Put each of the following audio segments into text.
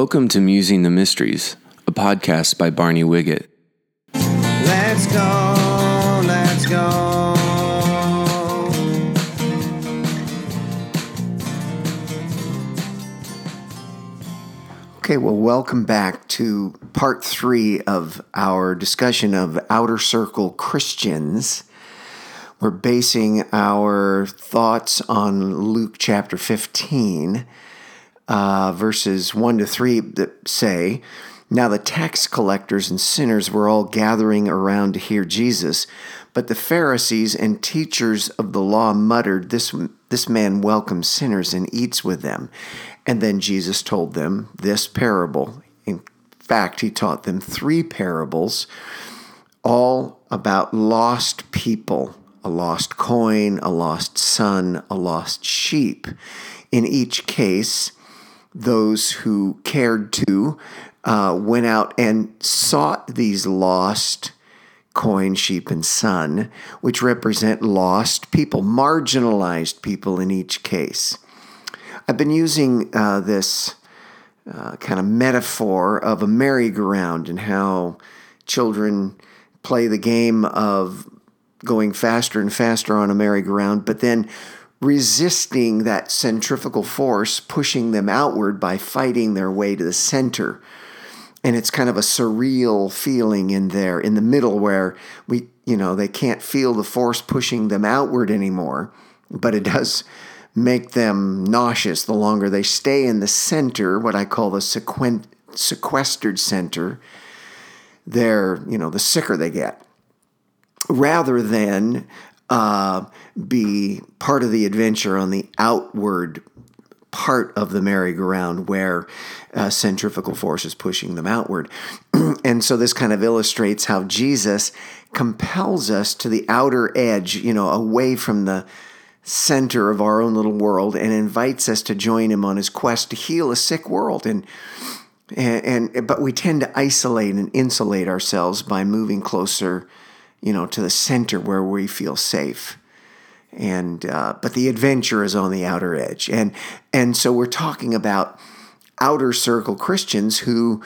Welcome to Musing the Mysteries, a podcast by Barney Wiggett. Let's go, let's go. Okay, well, welcome back to part three of our discussion of Outer Circle Christians. We're basing our thoughts on Luke chapter 15, uh, verses 1 to 3 that say, Now the tax collectors and sinners were all gathering around to hear Jesus, but the Pharisees and teachers of the law muttered, This, this man welcomes sinners and eats with them. And then Jesus told them this parable. In fact, he taught them three parables, all about lost people a lost coin, a lost son, a lost sheep. In each case, those who cared to uh, went out and sought these lost coin, sheep, and son, which represent lost people, marginalized people in each case. I've been using uh, this uh, kind of metaphor of a merry-go-round and how children play the game of going faster and faster on a merry-go-round, but then resisting that centrifugal force, pushing them outward by fighting their way to the center. And it's kind of a surreal feeling in there, in the middle, where we, you know, they can't feel the force pushing them outward anymore, but it does make them nauseous the longer they stay in the center, what I call the sequen- sequestered center. They're, you know, the sicker they get. Rather than uh, be part of the adventure on the outward part of the merry-go-round where uh, centrifugal force is pushing them outward. and so this kind of illustrates how Jesus compels us to the outer edge, you know, away from the center of our own little world and invites us to join him on his quest to heal a sick world and and, and but we tend to isolate and insulate ourselves by moving closer you know to the center where we feel safe. And uh, but the adventure is on the outer edge. And and so we're talking about outer circle christians who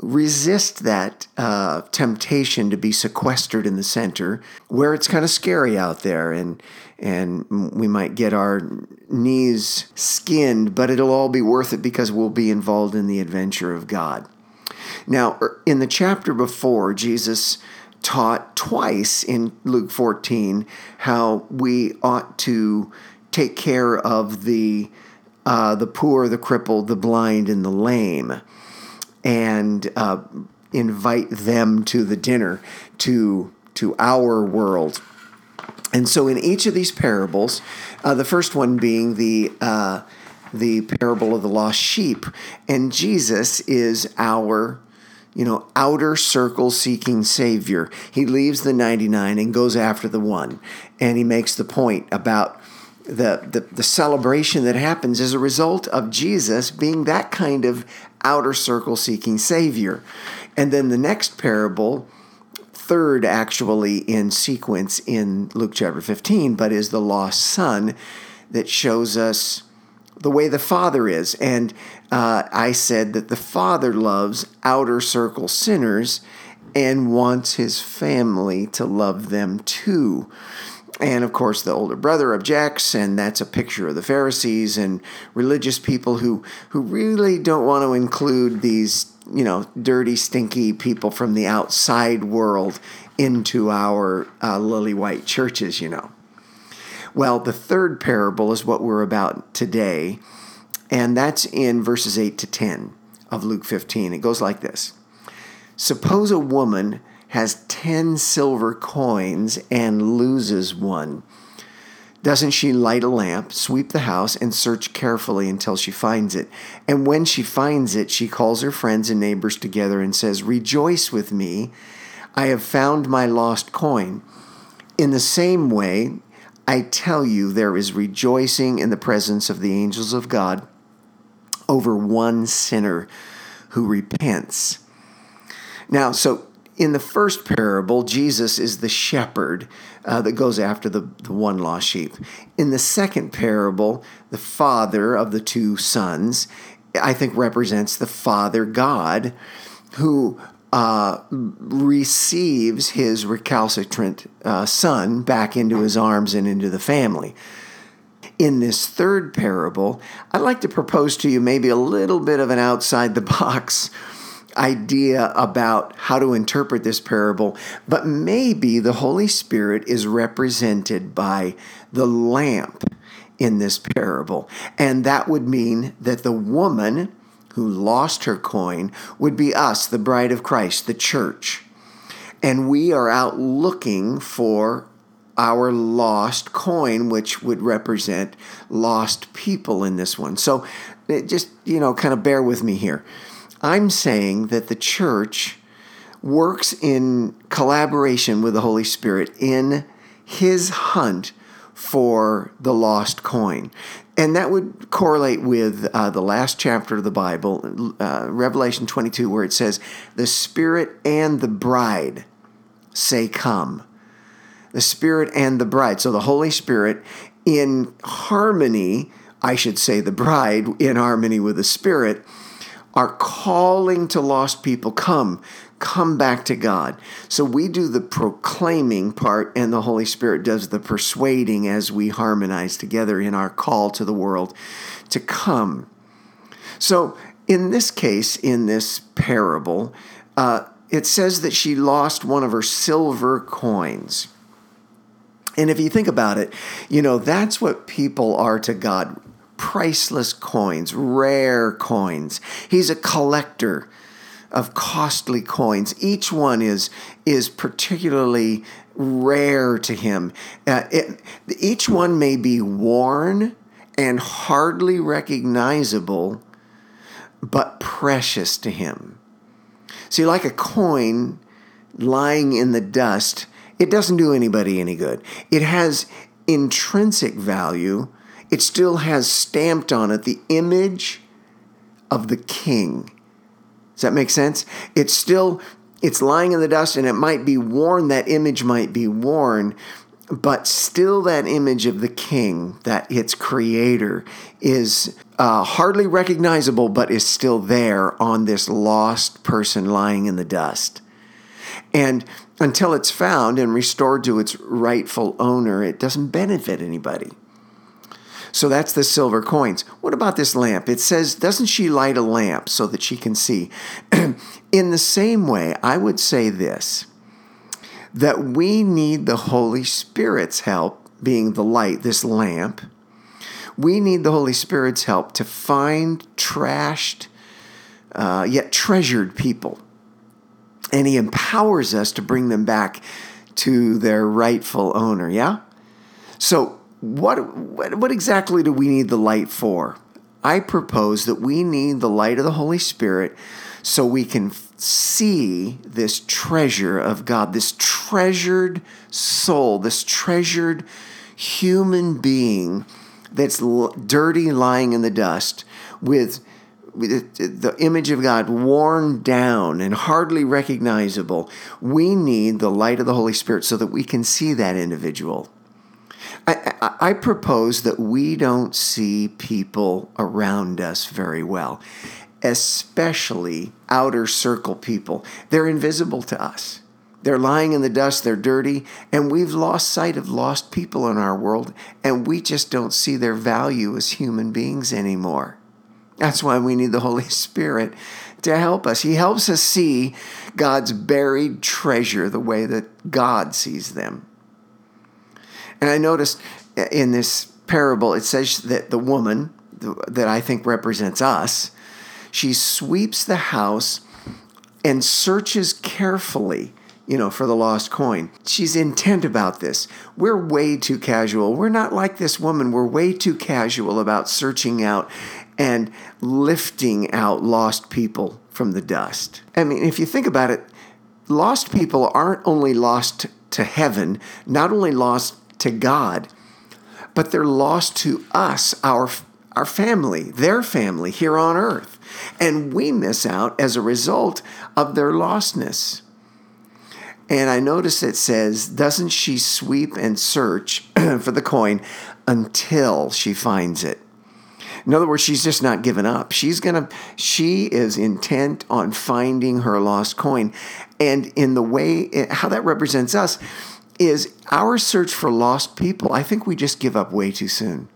resist that uh, temptation to be sequestered in the center where it's kind of scary out there and and we might get our knees skinned but it'll all be worth it because we'll be involved in the adventure of god. Now er, in the chapter before jesus taught twice in luke 14 how we ought to take care of the uh, the poor the crippled the blind and the lame and uh, invite them to the dinner, to to our world. And so, in each of these parables, uh, the first one being the uh, the parable of the lost sheep, and Jesus is our you know, outer circle seeking Savior. He leaves the 99 and goes after the one. And he makes the point about the, the, the celebration that happens as a result of Jesus being that kind of outer circle seeking Savior. And then the next parable, third actually in sequence in Luke chapter 15, but is the lost son that shows us the way the Father is. And uh, I said that the Father loves outer circle sinners and wants his family to love them too. And of course, the older brother objects, and that's a picture of the Pharisees and religious people who, who really don't want to include these, you know, dirty, stinky people from the outside world into our uh, lily white churches, you know. Well, the third parable is what we're about today, and that's in verses 8 to 10 of Luke 15. It goes like this Suppose a woman has 10 silver coins and loses one. Doesn't she light a lamp, sweep the house, and search carefully until she finds it? And when she finds it, she calls her friends and neighbors together and says, Rejoice with me, I have found my lost coin. In the same way, I tell you, there is rejoicing in the presence of the angels of God over one sinner who repents. Now, so in the first parable, Jesus is the shepherd uh, that goes after the, the one lost sheep. In the second parable, the father of the two sons I think represents the Father God who uh, receives his recalcitrant uh, son back into his arms and into the family. In this third parable, I'd like to propose to you maybe a little bit of an outside the box idea about how to interpret this parable, but maybe the Holy Spirit is represented by the lamp in this parable. And that would mean that the woman who lost her coin would be us, the bride of Christ, the church. And we are out looking for our lost coin, which would represent lost people in this one. So eh, just, you know, kind of bear with me here. I'm saying that the church works in collaboration with the Holy Spirit in his hunt for the lost coin. And that would correlate with uh, the last chapter of the Bible, uh, Revelation 22, where it says, The Spirit and the bride say, Come. The Spirit and the bride. So the Holy Spirit in harmony, I should say, the bride in harmony with the Spirit are calling to lost people come come back to God. So we do the proclaiming part and the Holy Spirit does the persuading as we harmonize together in our call to the world to come. So in this case in this parable uh, it says that she lost one of her silver coins. And if you think about it, you know, that's what people are to God priceless coins, rare coins. He's a collector of costly coins. Each one is is particularly rare to him. Uh, it, each one may be worn and hardly recognizable, but precious to him. See, like a coin lying in the dust, it doesn't do anybody any good. It has intrinsic value it still has stamped on it the image of the king. Does that make sense? It's still it's lying in the dust and it might be worn that image might be worn but still that image of the king that its creator is uh, hardly recognizable but is still there on this lost person lying in the dust and until it's found and restored to its rightful owner it doesn't benefit anybody so that's the silver coins. What about this lamp? It says, doesn't she light a lamp so that she can see? In the same way, I would say this that we need the Holy Spirit's help, being the light, this lamp. We need the Holy Spirit's help to find trashed, uh, yet treasured people. And He empowers us to bring them back to their rightful owner. Yeah? So what, what, what exactly do we need the light for? I propose that we need the light of the Holy Spirit so we can see this treasure of God, this treasured soul, this treasured human being that's dirty, lying in the dust, with, with the image of God worn down and hardly recognizable. We need the light of the Holy Spirit so that we can see that individual. I, I, propose that we don't see people around us very well, especially outer circle people. They're invisible to us. They're lying in the dust, they're dirty, and we've lost sight of lost people in our world, and we just don't see their value as human beings anymore. That's why we need the Holy Spirit to help us. He helps us see God's buried treasure the way that God sees them. And I noticed in this parable, it says that the woman that I think represents us, she sweeps the house and searches carefully you know, for the lost coin. She's intent about this. We're way too casual. We're not like this woman. We're way too casual about searching out and lifting out lost people from the dust. I mean, if you think about it, lost people aren't only lost to heaven, not only lost to God, but they're lost to us, our, our family, their family here on earth. And we miss out as a result of their lostness. And I notice it says, Doesn't she sweep and search for the coin until she finds it? In other words, she's just not given up. She's going to, she is intent on finding her lost coin. And in the way, how that represents us is our search for lost people. I think we just give up way too soon.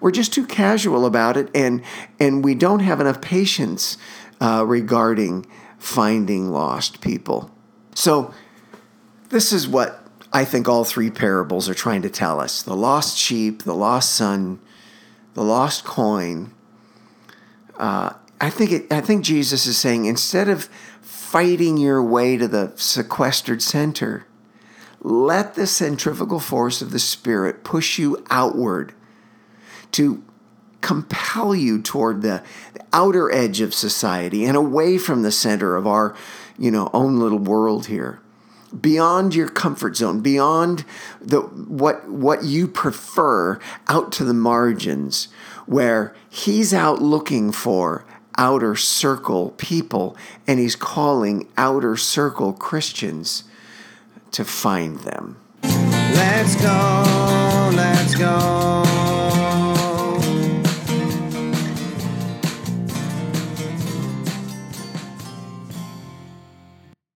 We're just too casual about it, and, and we don't have enough patience uh, regarding finding lost people. So, this is what I think all three parables are trying to tell us the lost sheep, the lost son, the lost coin. Uh, I think it, I think Jesus is saying instead of fighting your way to the sequestered center, let the centrifugal force of the Spirit push you outward to compel you toward the, outer edge of society and away from the center of our, you know, own little world here. Beyond your comfort zone, beyond the what what you prefer, out to the margins, where he's out looking for outer circle people, and he's calling outer circle Christians to find them. Let's go, let's go.